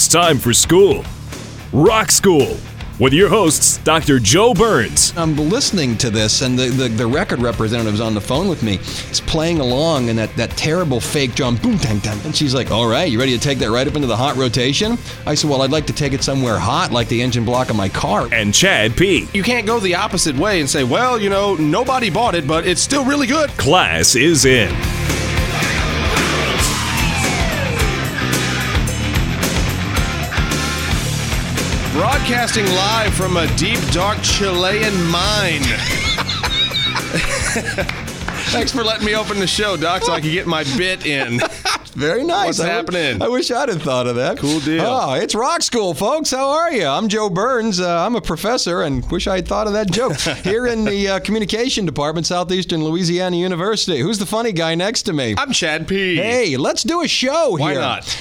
It's time for school. Rock School with your hosts, Dr. Joe Burns. I'm listening to this, and the, the, the record representative's on the phone with me. He's playing along, and that, that terrible fake drum, boom, tang, tang. And she's like, All right, you ready to take that right up into the hot rotation? I said, Well, I'd like to take it somewhere hot, like the engine block of my car. And Chad P. You can't go the opposite way and say, Well, you know, nobody bought it, but it's still really good. Class is in. Broadcasting live from a deep, dark Chilean mine. Thanks for letting me open the show, Doc, so I can get my bit in. Very nice. What's I happening? I wish I'd have thought of that. Cool deal. Oh, it's Rock School, folks. How are you? I'm Joe Burns. Uh, I'm a professor and wish I'd thought of that joke. Here in the uh, communication department, Southeastern Louisiana University. Who's the funny guy next to me? I'm Chad P. Hey, let's do a show Why here. not?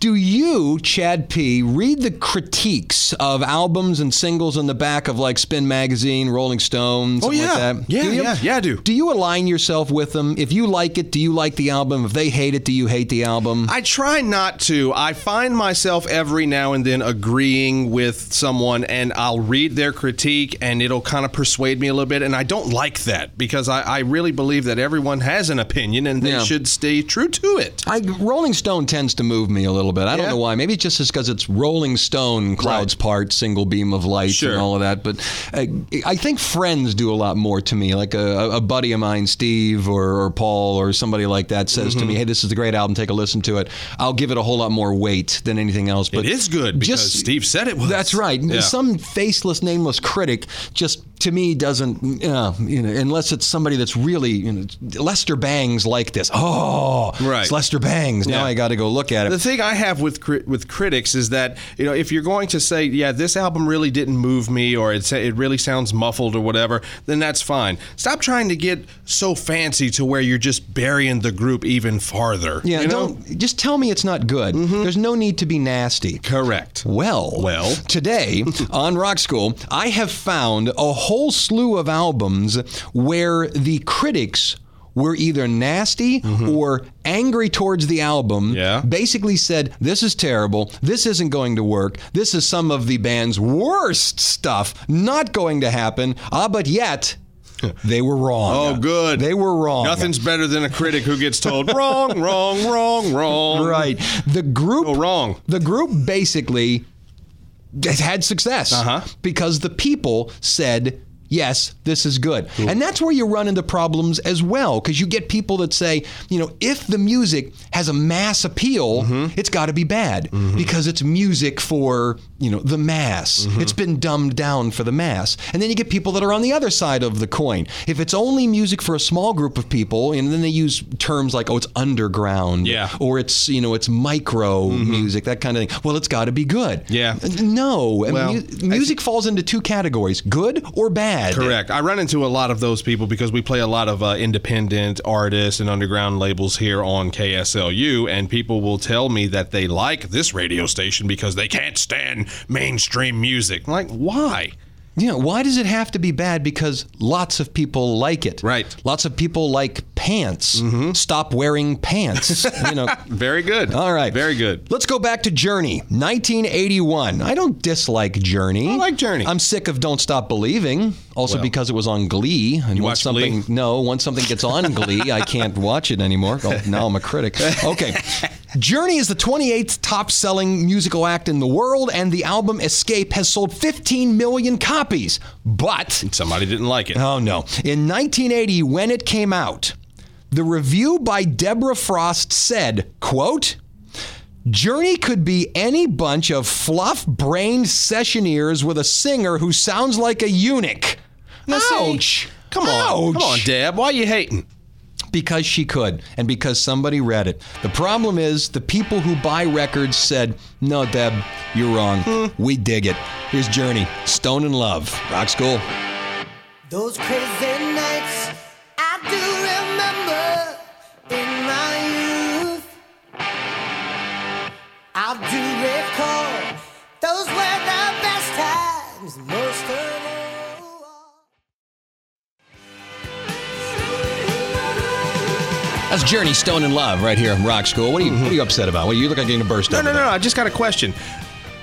Do you, Chad P., read the critiques of albums and singles in the back of like Spin Magazine, Rolling Stone, Oh, yeah. like that? Yeah, Do you? yeah, yeah, I do. Do you align yourself with them? If you like it, do you like the album? If they hate it, do you hate the album? I try not to. I find myself every now and then agreeing with someone, and I'll read their critique, and it'll kind of persuade me a little bit. And I don't like that because I, I really believe that everyone has an opinion and they Yeah. should stay true to it. I, Rolling Stone tends to move me a little bit. I don't Yeah. know why. Maybe it's just because it's Rolling Stone, Clouds Right. Part, Single Beam of Light, Sure. and all of that. But uh, I think Friends do a lot more to me. Like a, a buddy of mine, Steve or, or Paul or somebody like that, says Mm-hmm. to me, "Hey, this is a great album. Take a listen to it." I'll give it a whole lot more weight than anything else. But it is good because just- Steve said it was. That's right. Yeah. Some faceless, nameless critic just to me doesn't, uh, you know, unless it's somebody that's really, you know, Lester Bangs like this. Oh, Right. It's Lester Bangs. Now Yeah. I got to go look at it. The thing I have with cri- with critics is that you know if you're going to say yeah this album really didn't move me or it it really sounds muffled or whatever then that's fine. Stop trying to get so fancy to where you're just burying the group even farther. yeah, you know? don't just tell me it's not good. Mm-hmm. There's no need to be nasty. Correct. Well, Well. today on Rock School, I have found a whole slew of albums where the critics were either nasty or angry towards the album. Yeah. Basically said, This is terrible. This isn't going to work. This is some of the band's worst stuff. Not going to happen. Ah, but yet. They were wrong. Oh, good. They were wrong. Nothing's better than a critic who gets told wrong, wrong, wrong, wrong. right. The group Oh, wrong. The group basically had success Uh-huh. because the people said yes this is good and that's where you run into problems as well because you get people that say you know if the music has a mass appeal Mm-hmm. it's got to be bad because it's music for you know the mass Mm-hmm. it's been dumbed down for the mass and then you get people that are on the other side of the coin if it's only music for a small group of people and then they use terms like oh it's underground Yeah. Mm-hmm. or it's you know it's micro music that kind of thing well it's got to be good Yeah. no Well, mu- music falls into two categories good or bad Correct. I run into a lot of those people because we play a lot of uh, independent artists and underground labels here on KSLU, and people will tell me that they like this radio station because they can't stand mainstream music. I'm like, why? Yeah, why does it have to be bad? Because lots of people like it. Right. Mm-hmm. Lots of people like pants. Stop wearing pants. you know. Very good. All right. Very good. Let's go back to Journey, 1981. I don't dislike Journey. I like Journey. I'm sick of Don't Stop Believing, also Well. because it was on Glee. And You once something Glee? no, once something gets on Glee, I can't watch it anymore. Oh, now I'm a critic. Okay. Journey is the 28th top-selling musical act in the world and the album Escape has sold 15 million copies. But Somebody didn't like it. Oh no. In 1980 when it came out, The review by Deborah Frost said, quote, Journey could be any bunch of fluff-brained sessioneers with a singer who sounds like a eunuch. Ouch. Come on, come on, Ouch. Deb. Why are you hating? Because she could and because somebody read it. The problem is the people who buy records said, "No, Deb, you're wrong. Hmm. We dig it." Here's Journey, Stone in Love, Rock School. Those crazy nights I do remember in my youth. I do recall those were the best times, most That's Journey, Stone in Love, right here in Rock School. What are you, what are you upset about? Well, you look like you're going to burst. No, no, no, no. I just got a question.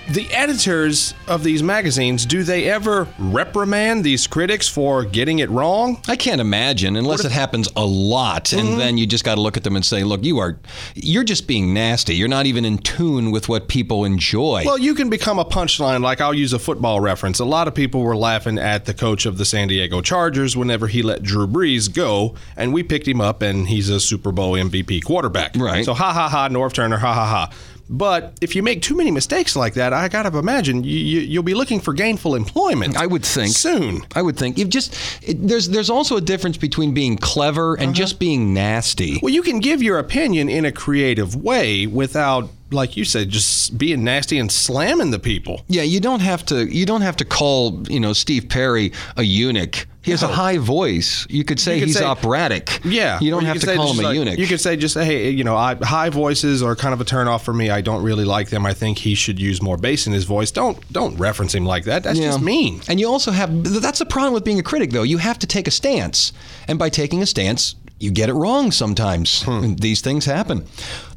The editors of these magazines, do they ever reprimand these critics for getting it wrong? I can't imagine unless it happens a lot, and mm-hmm. then you just got to look at them and say, "Look, you are, you're just being nasty. You're not even in tune with what people enjoy." Well, you can become a punchline. Like I'll use a football reference. A lot of people were laughing at the coach of the San Diego Chargers whenever he let Drew Brees go, and we picked him up, and he's a Super Bowl MVP quarterback. Right. So ha ha ha, Norv Turner, ha ha ha. But if you make too many mistakes like that, I gotta imagine you, you, you'll be looking for gainful employment. I would think soon. I would think you've just it, there's there's also a difference between being clever and uh-huh. just being nasty. Well, you can give your opinion in a creative way without, like you said, just being nasty and slamming the people. Yeah, you don't have to. You don't have to call you know Steve Perry a eunuch. He has a high voice. You could say You could he's say- operatic. Yeah, you don't Or have to call him a like- eunuch. You could say just, say, hey, you know, I, high voices are kind of a turnoff for me. I don't really like them. I think he should use more bass in his voice. Don't don't reference him like that. That's just mean. And you also have that's the problem with being a critic, though. You have to take a stance, and by taking a stance, you get it wrong sometimes. Hmm. These things happen.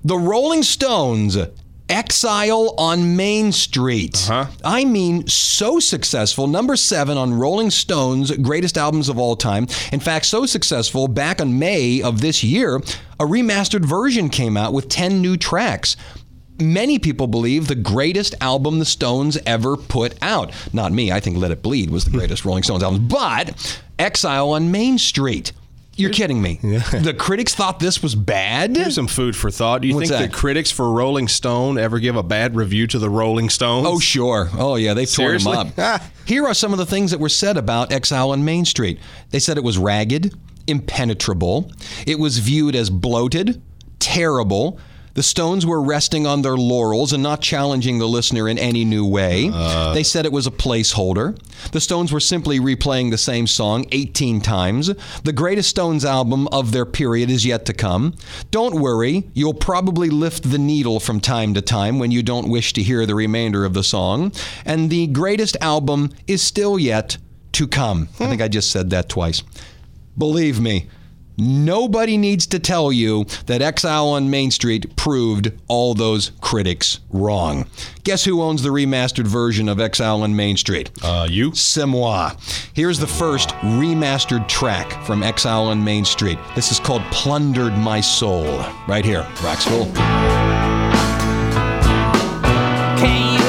The Rolling Stones. Exile on Main Street. Uh-huh. I mean, so successful. Number seven on Rolling Stone's greatest albums of all time. In fact, so successful, back in May of this year, a remastered version came out with 10 new tracks many people believe the greatest album the Stones ever put out. Not me. I think Let It Bleed was the greatest Rolling Stones album. But Exile on Main Street. You're kidding me. The critics thought this was bad. Here's some food for thought. Do you What's think that? the critics for Rolling Stone ever give a bad review to the Rolling Stones? Oh, sure. Oh, yeah, they tore Seriously? them up. Here are some of the things that were said about Exile on Main Street. They said it was ragged, impenetrable, it was viewed as bloated, terrible. The Stones were resting on their laurels and not challenging the listener in any new way. Uh. they said it was a placeholder. The Stones were simply replaying the same song 18 times. The greatest Stones album of their period is yet to come. Don't worry, you'll probably lift the needle from time to time when you don't wish to hear the remainder of the song. And the greatest album is still yet to come. I hmm. think I just said that twice. Believe me, nobody needs to tell you that Exile on Main Street proved all those critics wrong. Guess who owns the remastered version of Exile on Main Street? Uh, you? C'est moi. Here's the first remastered track from Exile on Main Street. This is called Plundered My Soul. Right here, Rock School. Can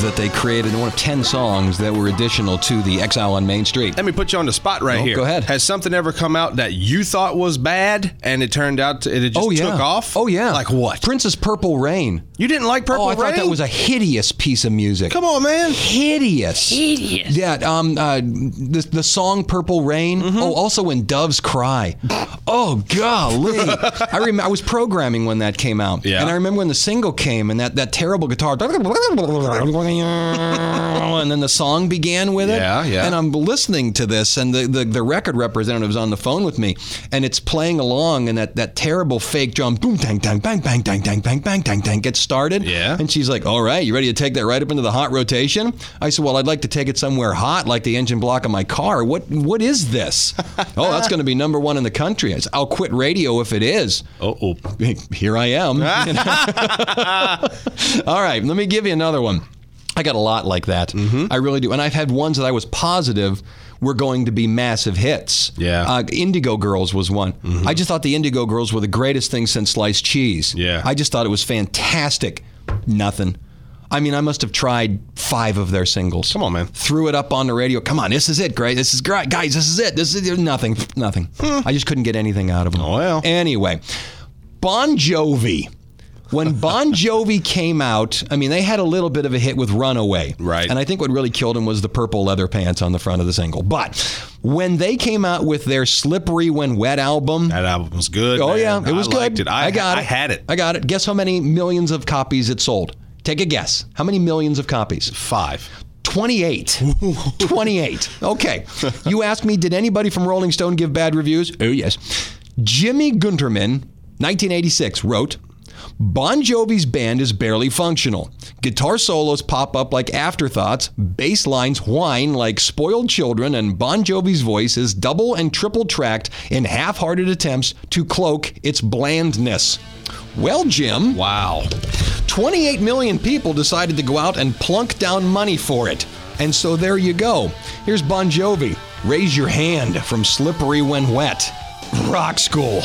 the other ones that they created, one of 10 songs that were additional to the Exile on Main Street. Let me put you on the spot right Oh, here. go ahead. Has something ever come out that you thought was bad and it turned out to, it just oh, yeah. took off? Oh, yeah. Like what? Prince's Purple Rain. You didn't like Purple oh, I Rain? thought that was a hideous piece of music. Come on, man. Hideous. Hideous. Yeah, um, uh, the, the song Purple Rain. Mm-hmm. Oh, also when Doves Cry. Oh, golly. I remember I was programming when that came out. Yeah. And I remember when the single came and that, that terrible guitar. And then the song began with it. Yeah, yeah. And I'm listening to this, and the, the, the record representative's on the phone with me, and it's playing along, and that, that terrible fake drum, boom, dang, dang, bang, bang, dang, dang, bang, bang, dang, dang, gets started. Yeah. And she's like, all right, you ready to take that right up into the hot rotation? I said, well, I'd like to take it somewhere hot, like the engine block of my car. What What is this? oh, that's going to be number one in the country. I said, I'll quit radio if it is. Oh, oh. Here I am. All right, let me give you another one. I got a lot like that. I really do. And I've had ones that I was positive were going to be massive hits. Yeah. Uh, Indigo Girls was one. I just thought the Indigo Girls were the greatest thing since sliced cheese. Yeah. I just thought it was fantastic. Nothing. I mean, I must have tried five of their singles. Come on, man. Threw it up on the radio. Come on, this is it, great. This is great, guys. This is it. This is nothing. Nothing. I just couldn't get anything out of them. Hmm. Oh, well. Anyway, Bon Jovi. When Bon Jovi came out, I mean, they had a little bit of a hit with Runaway. Right. And I think what really killed him was the purple leather pants on the front of the single. But when they came out with their Slippery When Wet album, That album was good. Oh man. yeah, it was I good. Liked it. I, got it. I had it. I got it. Guess how many millions of copies it sold? Take a guess. How many millions of copies? Five. 28. 28. Okay. You asked me, did anybody from Rolling Stone give bad reviews? Oh, yes. Jimmy Guterman, 1986, wrote, Bon Jovi's band is barely functional. Guitar solos pop up like afterthoughts, bass lines whine like spoiled children, and Bon Jovi's voice is double and triple tracked in half hearted attempts to cloak its blandness. Well, Jim. Wow. 28 million people decided to go out and plunk down money for it. And so there you go. Here's Bon Jovi. Raise your hand from Slippery When Wet. Rock School.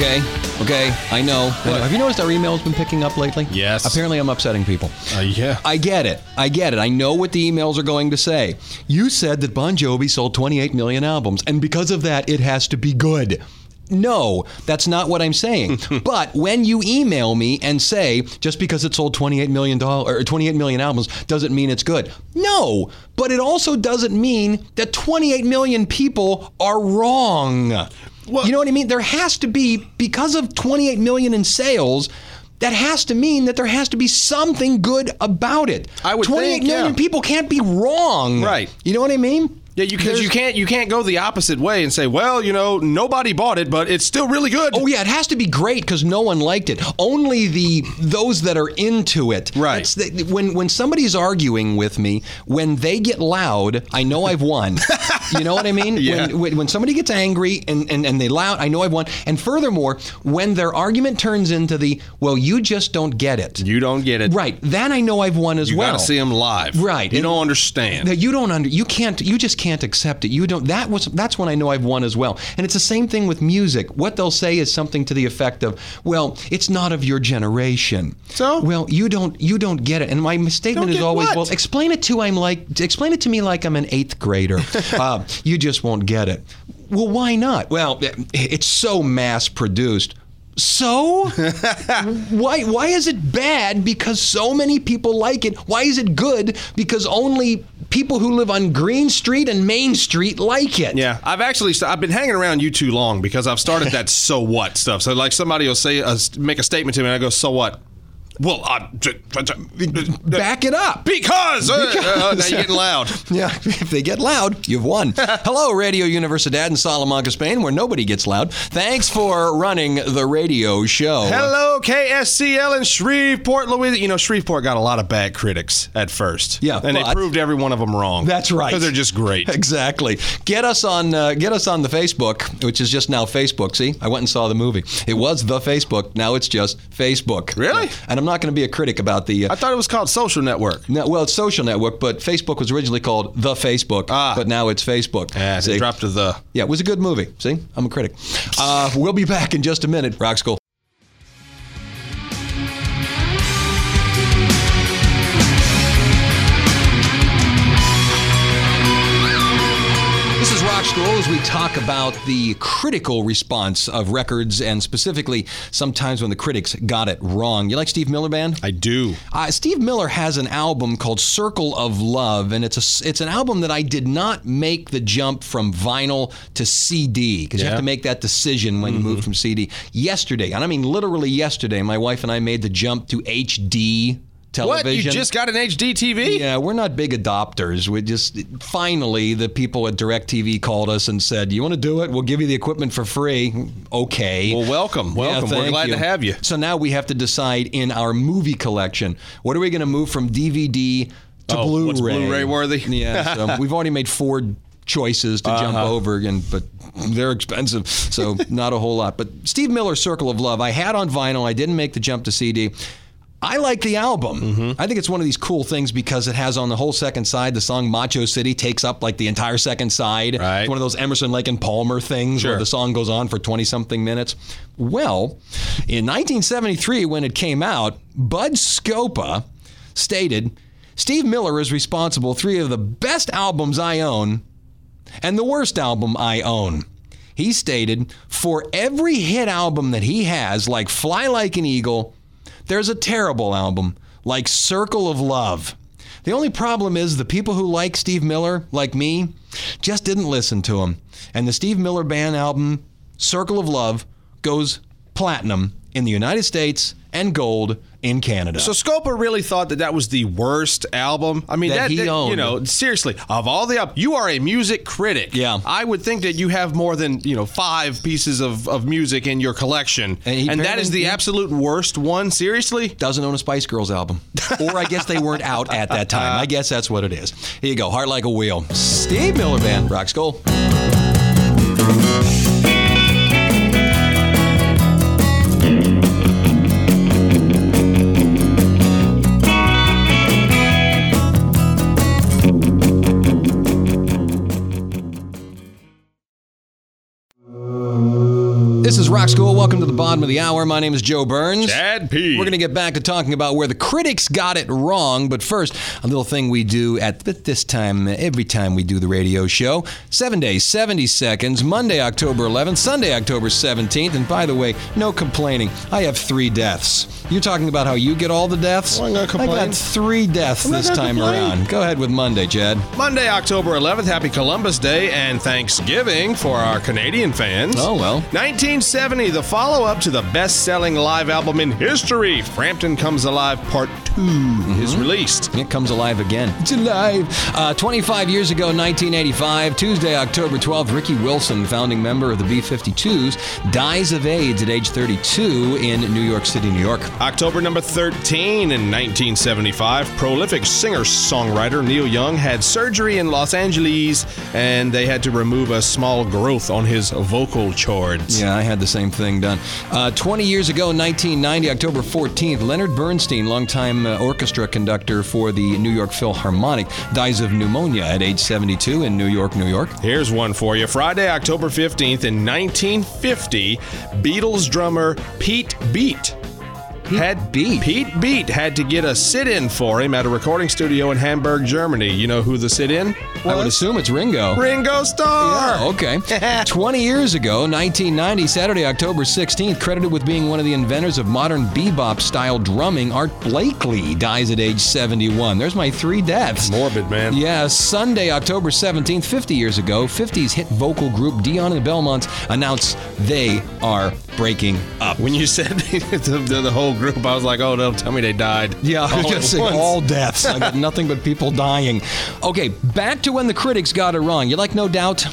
Okay, okay, I know. I know. Have you noticed our email's been picking up lately? Yes. Apparently, I'm upsetting people. Uh, yeah. I get it. I get it. I know what the emails are going to say. You said that Bon Jovi sold 28 million albums, and because of that, it has to be good. No, that's not what I'm saying. but when you email me and say just because it sold 28 million dollars or 28 million albums doesn't mean it's good. No, but it also doesn't mean that 28 million people are wrong. you know what I mean? There has to be because of 28 million in sales. That has to mean that there has to be something good about it. I would 28 think, million yeah. people can't be wrong. Right. You know what I mean? Yeah, you because you can't you can't go the opposite way and say, well, you know, nobody bought it, but it's still really good. Oh yeah, it has to be great because no one liked it. Only the those that are into it. Right. The, when when somebody's arguing with me, when they get loud, I know I've won. you know what I mean? Yeah. When, when somebody gets angry and, and and they loud, I know I've won. And furthermore, when their argument turns into the well, you just don't get it. You don't get it. Right. Then I know I've won as You well. gotta see them live. Right. You And- don't understand. you don't under you can't you just can't accept it. You don't that was that's when i know i've won as well. And it's the same thing with music. What they'll say is something to the effect of well it's not of your generation. So? well you don't you don't get it. And my statement is always what? well explain it to i'm like explain it to me like i'm an eighth grader. Uh, you just won't get it. Well why not? Well it's so mass produced so why why is it bad because so many people like it? Why is it good because only people who live on Green Street and Main Street like it? Yeah, I've actually I've been hanging around you too long because I've started that so what stuff. So like somebody will say uh, make a statement to me and I go so what? Well, I, Back it up. because, uh, Because. uh, now you're getting loud. Yeah, if they get loud, you've won. Hello, Radio Universidad in Salamanca, Spain, where nobody gets loud. Thanks for running the radio show. Hello, KSCL in Shreveport, Louisiana. You know, Shreveport got a lot of bad critics at first. Yeah, and they proved every one of them wrong. That's right. Because they're just great. Exactly. Get us on uh, get us on the Facebook, which is just now Facebook. See, I went and saw the movie. It was the Facebook. Now it's just Facebook. Really? And I'm not going to be a critic about the. Uh, I thought it was called Social Network. no, well, it's social network, but Facebook was originally called the Facebook, Ah. but now it's Facebook. Yeah, they dropped the. Yeah, it was a good movie. See, I'm a critic. Uh, we'll be back in just a minute. Rock School. Rock as we talk about the critical response of records and specifically sometimes when the critics got it wrong. You like Steve Miller Band? I do. Uh, Steve Miller has an album called Circle of Love, and it's a it's an album that I did not make the jump from vinyl to CD because you have to make that decision when you move from CD. Yesterday, and I mean literally yesterday, my wife and I made the jump to HD television. What? You just got an HD TV? Yeah, we're not big adopters. We just finally the people at DirecTV called us and said, "You want to do it? We'll give you the equipment for free." Okay. Well, welcome, Yeah, welcome. We're thank glad to have you. So now we have to decide in our movie collection, what are we going to move from DVD to Oh, Blu-ray? what's Blu-ray worthy? Yeah, so we've already made four choices to jump Uh-huh. over again, but they're expensive, so not a whole lot. But Steve Miller's Circle of Love, I had on vinyl. I didn't make the jump to CD. I like the album. Mm-hmm. I think it's one of these cool things because it has on the whole second side the song Macho City takes up like the entire second side. Right. It's one of those Emerson, Lake, and Palmer things where the song goes on for 20 something minutes. Well, in 1973, when it came out, Bud Scopa stated Steve Miller is responsible three of the best albums I own and the worst album I own. He stated, for every hit album that he has, like Fly Like an Eagle, there's a terrible album, like Circle of Love. The only problem is the people who like Steve Miller, like me, just didn't listen to him. And the Steve Miller Band album, Circle of Love, goes platinum in the United States and gold in Canada. So Scopa really thought that that was the worst album. I mean, That that, he that- you know, seriously, of all the al- you are a music critic. Yeah. I would think that you have more than you know five pieces of, of music in your collection, And and, that is the absolute worst one. Seriously. doesn't own a Spice Girls album. Or I guess they weren't out at that time. I guess that's what it is. Here you go. Heart Like a Wheel. Steve Miller Band. Rock School. Is Rock School. Welcome to the bottom of the hour. My name is Joe Burns. Chad P. We're going to get back to talking about where the critics got it wrong. But first, a little thing we do at this time, every time we do the radio show. Seven days, 70 seconds, Monday, October 11th, Sunday, October 17th. And by the way, no complaining. I have three deaths. You're talking about how you get all the deaths? I'm not gonna I got three deaths I'm this time complain. around. Go ahead with Monday, Chad. Monday, October 11th. Happy Columbus Day and Thanksgiving for our Canadian fans. Oh, well. 1970, the follow up to the best selling live album in history, Frampton Comes Alive Part 2, is released. It comes alive again. It's alive. Uh, 25 years ago, 1985, Tuesday, October 12th, Ricky Wilson, founding member of the B 52s, dies of AIDS at age 32 in New York City, New York. October number 13 in 1975, prolific singer songwriter Neil Young had surgery in Los Angeles and they had to remove a small growth on his vocal cords. Yeah, I had the same thing done. Uh, 20 years ago, 1990, October 14th, Leonard Bernstein, longtime uh, orchestra conductor for the New York Philharmonic, dies of pneumonia at age 72 in New York, New York. Here's one for you. Friday, October 15th in 1950, Beatles drummer Pete Best had Best? Pete Best had to get a sit-in for him at a recording studio in Hamburg, Germany. You know who the sit-in? I would assume it's Ringo. Ringo Starr. Oh, okay. 20 years ago, 1990, Saturday, October 16th, credited with being one of the inventors of modern bebop style drumming, Art Blakey dies at age 71. There's my three deaths. Morbid, man. Yeah, Sunday, October 17th, 50 years ago, 50s hit vocal group Dion and the Belmonts announced they are breaking up. When you said the, the, the whole group, I was like, oh, don't tell me they died. Yeah, I was all gonna say once. all deaths. I got nothing but people dying. Okay, back to when the critics got it wrong. You like No Doubt?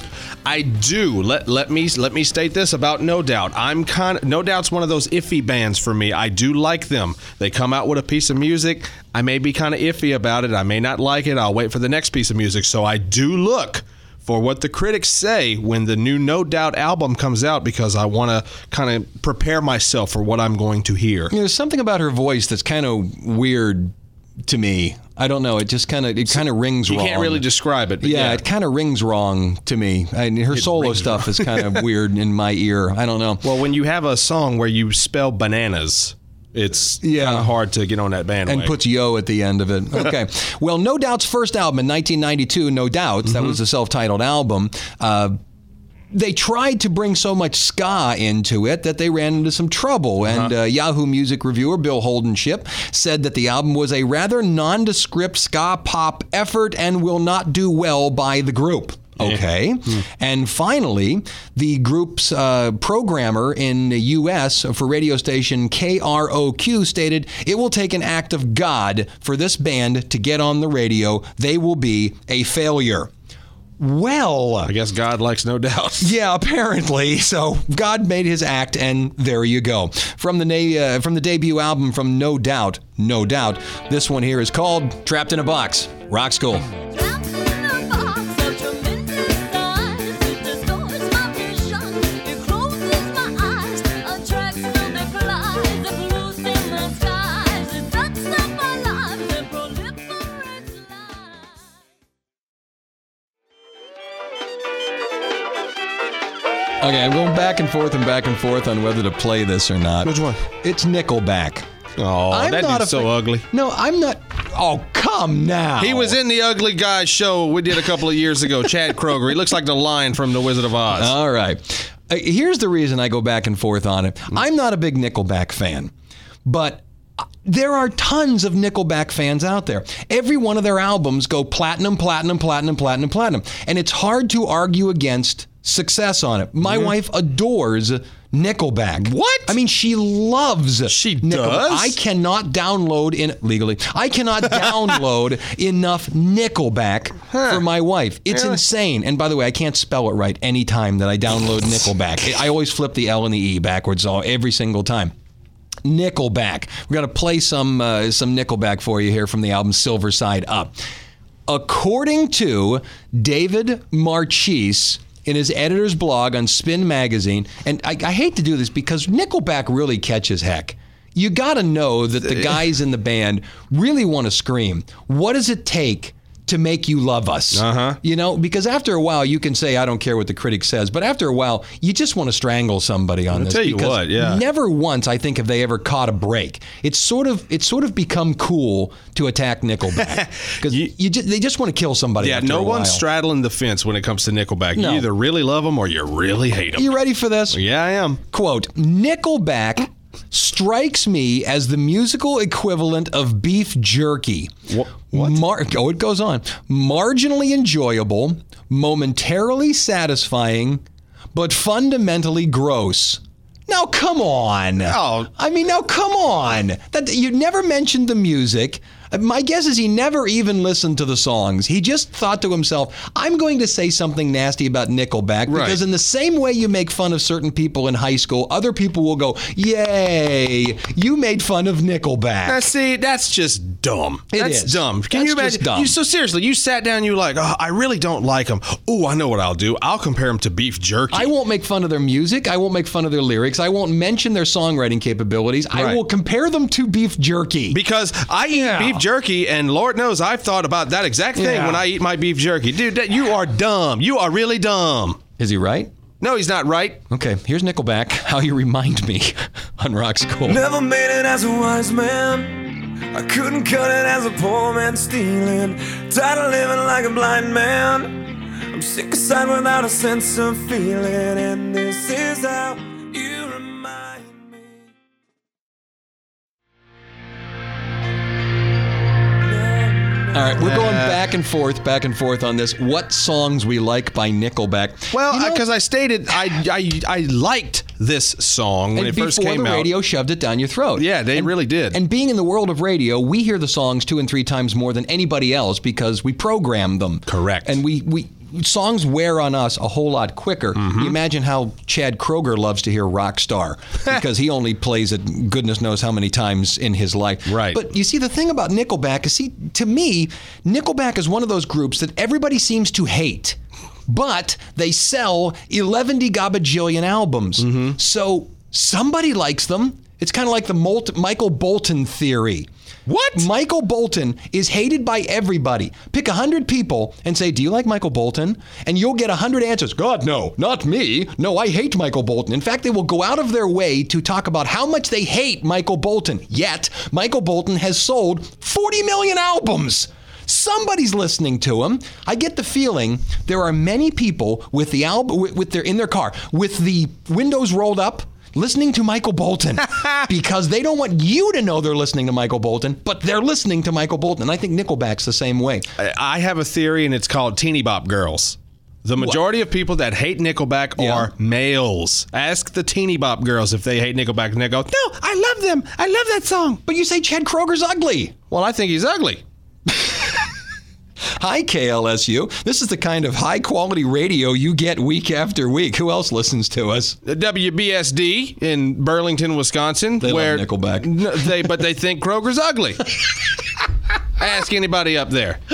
I do. Let let me let me state this about No Doubt. I'm kind No Doubt's one of those iffy bands for me. I do like them. They come out with a piece of music. I may be kind of iffy about it. I may not like it. I'll wait for the next piece of music. So I do look for what the critics say when the new No Doubt album comes out because I want to kind of prepare myself for what I'm going to hear. You know, there's something about her voice that's kind of weird to me. I don't know. It just kind of it kind of rings You wrong. can't really describe it. but yeah, it kind of rings wrong to me. I mean, her solo rings stuff is kind of weird in my ear. I don't know. Well, when you have a song where you spell bananas, it's Yeah. kind of hard to get on that bandwagon. and puts yo at the end of it. Okay. well, No Doubt's first album in 1992, No Doubts, that was the self-titled album. Uh, they tried to bring so much ska into it that they ran into some trouble. And uh, Yahoo Music reviewer Bill Holdship said that the album was a rather nondescript ska pop effort and will not do well by the group. Okay. And finally, the group's uh, programmer in the U.S. for radio station KROQ stated it will take an act of God for this band to get on the radio. They will be a failure. Well, I guess God likes no doubt. yeah, apparently. So God made His act, and there you go. From the na- uh, from the debut album from No Doubt, No Doubt. This one here is called "Trapped in a Box." Rock School. Okay, I'm going back and forth and back and forth on whether to play this or not. Which one? It's Nickelback. Oh, I'm that not dude's so fan- ugly. No, I'm not. Oh, come now. He was in the Ugly Guy show we did a couple of years ago. Chad Kroeger. He looks like the lion from The Wizard of Oz. All right. Uh, here's the reason I go back and forth on it. I'm not a big Nickelback fan, but uh, there are tons of Nickelback fans out there. Every one of their albums go platinum, platinum, platinum, platinum, platinum. And it's hard to argue against success on it. My wife adores Nickelback. What? I mean, she loves She Nickelback. does? I cannot download in legally. I cannot download enough Nickelback for my wife. It's insane. And by the way, I can't spell it right any time that I download Nickelback. I always flip the L and the E backwards all every single time. Nickelback. We're gonna play some uh, some Nickelback for you here from the album Silver Side Up. According to David Marchese in his editor's blog on Spin Magazine, and I, I hate to do this because Nickelback really catches heck. You got to know that the guys in the band really want to scream. What does it take to make you love us? Uh-huh. You know, because after a while you can say I don't care what the critic says, but after a while you just want to strangle somebody on I'll this. tell you what, yeah. Never once I think have they ever caught a break. It's sort of it's sort of become cool to attack Nickelback because you, just, they just want to kill somebody. yeah, no one's straddling the fence when it comes to Nickelback. No. You either really love them or you really hate them. You ready for this? yeah, I am. Quote, Nickelback strikes me as the musical equivalent of beef jerky. What? Mar- oh, it goes on. Marginally enjoyable, momentarily satisfying, but fundamentally gross. Now, come on. Oh. I mean, now come on. That you never mentioned the music. Uh, My guess is he never even listened to the songs. He just thought to himself, "I'm going to say something nasty about Nickelback Right. because in the same way you make fun of certain people in high school, other people will go, "Yay, you made fun of Nickelback." Now, see, that's just dumb. It that's is. dumb. Can That's you just imagine? dumb. You, so seriously, you sat down, you like, oh, I really don't like them. Oh, I know what I'll do. I'll compare them to beef jerky. I won't make fun of their music. I won't make fun of their lyrics. I won't mention their songwriting capabilities. I will compare them to beef jerky. because I eat Yeah. beef jerky, and Lord knows I've thought about that exact thing Yeah. when I eat my beef jerky. Dude, that, you are dumb. You are really dumb. Is he right? No, he's not right. Okay, here's Nickelback. How you remind me on Rock School. Never made it as a wise man. I couldn't cut it as a poor man stealing. Tired of living like a blind man. I'm sick aside without a sense of feeling. And this is how All right, we're going back and forth, back and forth on this. What songs we like by Nickelback? Well, You know- uh, because I stated I, I I liked this song when it first came the out. radio shoved it down your throat. Yeah, they And- really did. And being in the world of radio, we hear the songs two and three times more than anybody else because we program them. Correct. And we we songs wear on us a whole lot quicker. Mm-hmm. You imagine how Chad Kroeger loves to hear Rockstar because he only plays it goodness knows how many times in his life. Right. But you see, the thing about Nickelback is, see, to me, Nickelback is one of those groups that everybody seems to hate. But they sell 11 gabajillion albums. Mm-hmm. So somebody likes them. It's kind of like the Michael Bolton theory. What? Michael Bolton is hated by everybody. Pick 100 people and say, Do you like Michael Bolton? And you'll get 100 answers. God, no, not me. No, I hate Michael Bolton. In fact, they will go out of their way to talk about how much they hate Michael Bolton. Yet, Michael Bolton has sold 40 million albums. Somebody's listening to him. I get the feeling there are many people with the album with, their in their car with the windows rolled up listening to Michael Bolton because they don't want you to know they're listening to Michael Bolton, but they're listening to Michael Bolton. And I think Nickelback's the same way. I- I have a theory, and it's called Teeny Bop Girls. The majority of people that hate Nickelback Yeah. are males. Ask the teeny bop girls if they hate Nickelback, and they go, "No, I love them. I love that song." But you say Chad Kroeger's ugly. Well, I think he's ugly. Hi, KLSU. This is the kind of high quality radio you get week after week. Who else listens to us? The WBSD in Burlington, Wisconsin, They love where Nickelback. No, they but they think Kroeger's ugly. Ask anybody up there.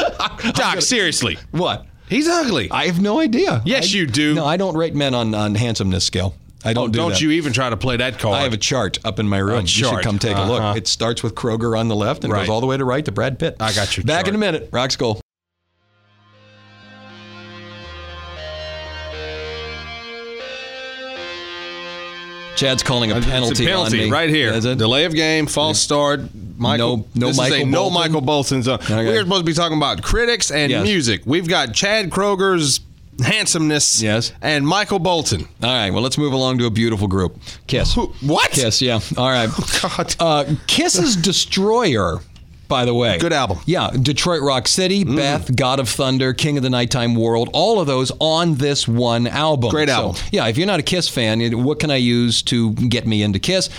Doc, seriously, What? he's ugly. I have no idea. Yes, I- you do. No, I don't rate men on, on handsomeness scale. I don't Oh, do don't that. you even try to play that card. I have a chart up in my room. You should come take a Uh-huh. look. It starts with Kroeger on the left and Right. goes all the way to right to Brad Pitt. I got you. Back chart. in a minute. Rock School. Chad's calling a It's penalty, a penalty on me. right here. Delay of game, false start. Michael, No- no this is a Michael no Michael Bolton zone. Okay. We're supposed to be talking about critics and Yes. music. We've got Chad Kroeger's handsomeness. Yes. and Michael Bolton. All right, well, let's move along to a beautiful group. Kiss. What? Kiss, yeah. All right. Oh, God. Uh, Kiss's Destroyer, by the way. Good album. Mm. Yeah, Detroit Rock City, Beth, God of Thunder, King of the Nighttime World, all of those on this one album. Great So, album. yeah, if you're not a Kiss fan, what can I use to get me into Kiss?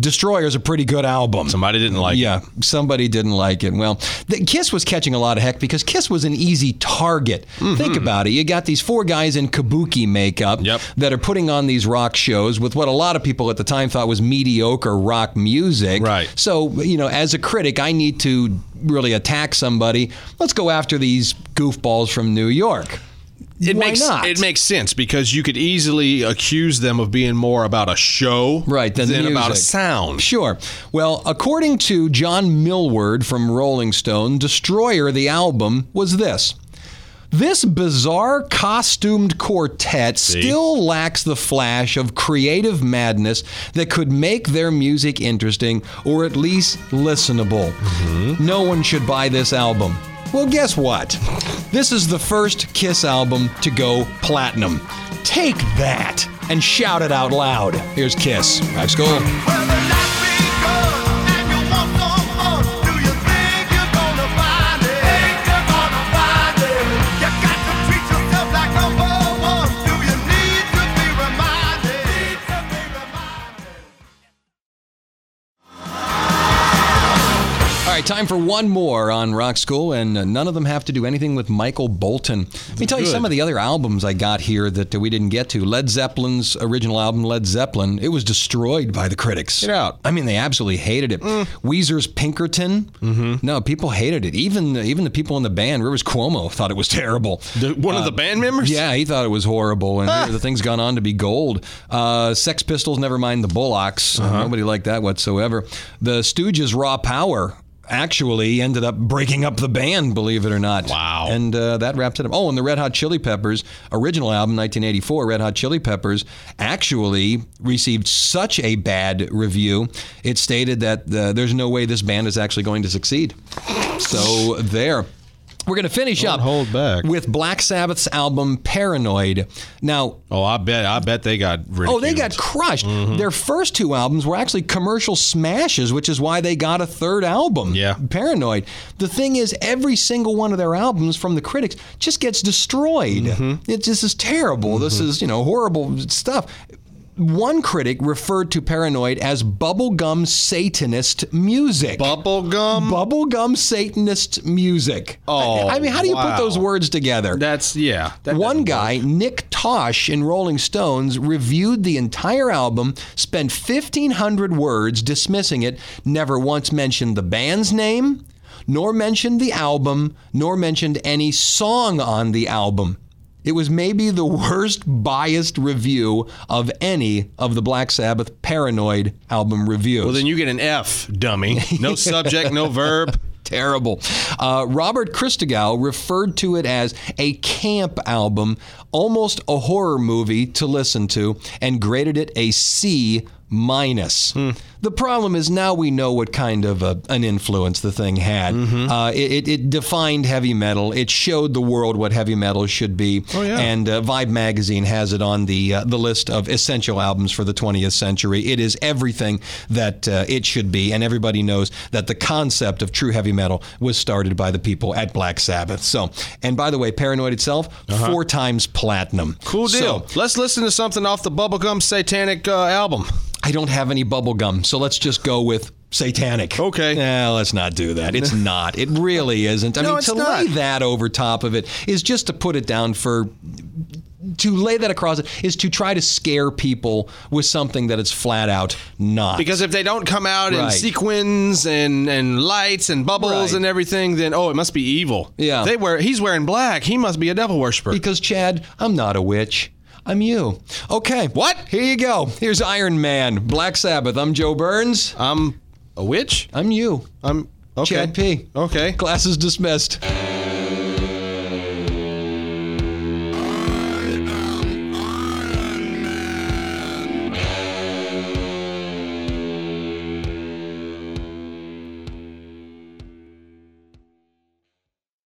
Destroyer's a pretty good album. Somebody didn't like it. Yeah, somebody didn't like it. Well, the, Kiss was catching a lot of heck because Kiss was an easy target. Mm-hmm. Think about it. You got these four guys in kabuki makeup Yep. that are putting on these rock shows with what a lot of people at the time thought was mediocre rock music. Right. So, you know, as a critic, I need to really attack somebody. Let's go after these goofballs from New York. It Why makes not? it makes sense because you could easily accuse them of being more about a show, Right, than than about a sound. Sure. Well, according to John Milward from Rolling Stone, Destroyer, the album, was this. This bizarre costumed quartet still lacks the flash of creative madness that could make their music interesting or at least listenable. Mm-hmm. No one should buy this album. Well, guess what? This is the first Kiss album to go platinum. Take that and shout it out loud. Here's Kiss. Rock School. Right, time for one more on Rock School, and uh, none of them have to do anything with Michael Bolton. Let me tell you Good. some of the other albums I got here that uh, we didn't get to. Led Zeppelin's original album, Led Zeppelin, it was destroyed by the critics. Get out. I mean, they absolutely hated it. Weezer's Pinkerton, mm-hmm. no, people hated it. Even even the people in the band, Rivers Cuomo, thought it was terrible. The- one of the band members? Yeah, he thought it was horrible, and here the thing's gone on to be gold. Uh, Sex Pistols, never mind the Bollocks. Uh, nobody liked that whatsoever. The Stooges' Raw Power actually ended up breaking up the band, believe it or not. Wow. And uh, that wrapped it up. Oh, and the Red Hot Chili Peppers original album, 1984, Red Hot Chili Peppers, actually received such a bad review. It stated that uh, there's no way this band is actually going to succeed. So there. We're going to finish Don't up hold back. with Black Sabbath's album Paranoid. Now, Oh, I bet. I bet they got. Ridiculed. Oh, they got crushed. Mm-hmm. Their first two albums were actually commercial smashes, which is why they got a third album. Yeah. Paranoid. The thing is, every single one of their albums from the critics just gets destroyed. Mm-hmm. It just is terrible. This is, you know, horrible stuff. One critic referred to Paranoid as bubblegum Satanist music. bubblegum. bubblegum Satanist music. Oh, I mean, how do you put those words together? That's yeah. that One guy, Nick Tosches in Rolling Stones, reviewed the entire album, spent 1,500 words dismissing it, never once mentioned the band's name, nor mentioned the album, nor mentioned any song on the album. It was maybe the worst biased review of any of the Black Sabbath Paranoid album reviews. Well, then you get an F, dummy. No subject, no verb. Terrible. Uh, Robert Christgau referred to it as a camp album, almost a horror movie to listen to, and graded it a C minus. The problem is now we know what kind of a, an influence the thing had. Mm-hmm. Uh, it, it, it defined heavy metal. It showed the world what heavy metal should be. Oh, yeah. And uh, Vibe magazine has it on the uh, the list of essential albums for the 20th century. It is everything that uh, it should be, and everybody knows that the concept of true heavy metal was started by the people at Black Sabbath. So, and by the way, Paranoid itself, four times platinum. Uh-huh. Cool deal. So, Let's listen to something off the Bubblegum Satanic uh, album. I don't have any bubble gum, so let's just go with satanic. Okay. Yeah, let's not do that. It's not. It really isn't. I No, mean, to not. lay that over top of it is just to put it down for. To lay that across it is to try to scare people with something that it's flat out not. Because if they don't come out in sequins and, and lights and bubbles Right. and everything, then oh, it must be evil. Yeah. They wear. He's wearing black. He must be a devil worshiper. Because Chad, I'm not a witch. I'm you. Okay. What? Here you go. Here's Iron Man, Black Sabbath. I'm Joe Burns. I'm a witch. I'm you. I'm okay. Chad P. Okay. Class is dismissed.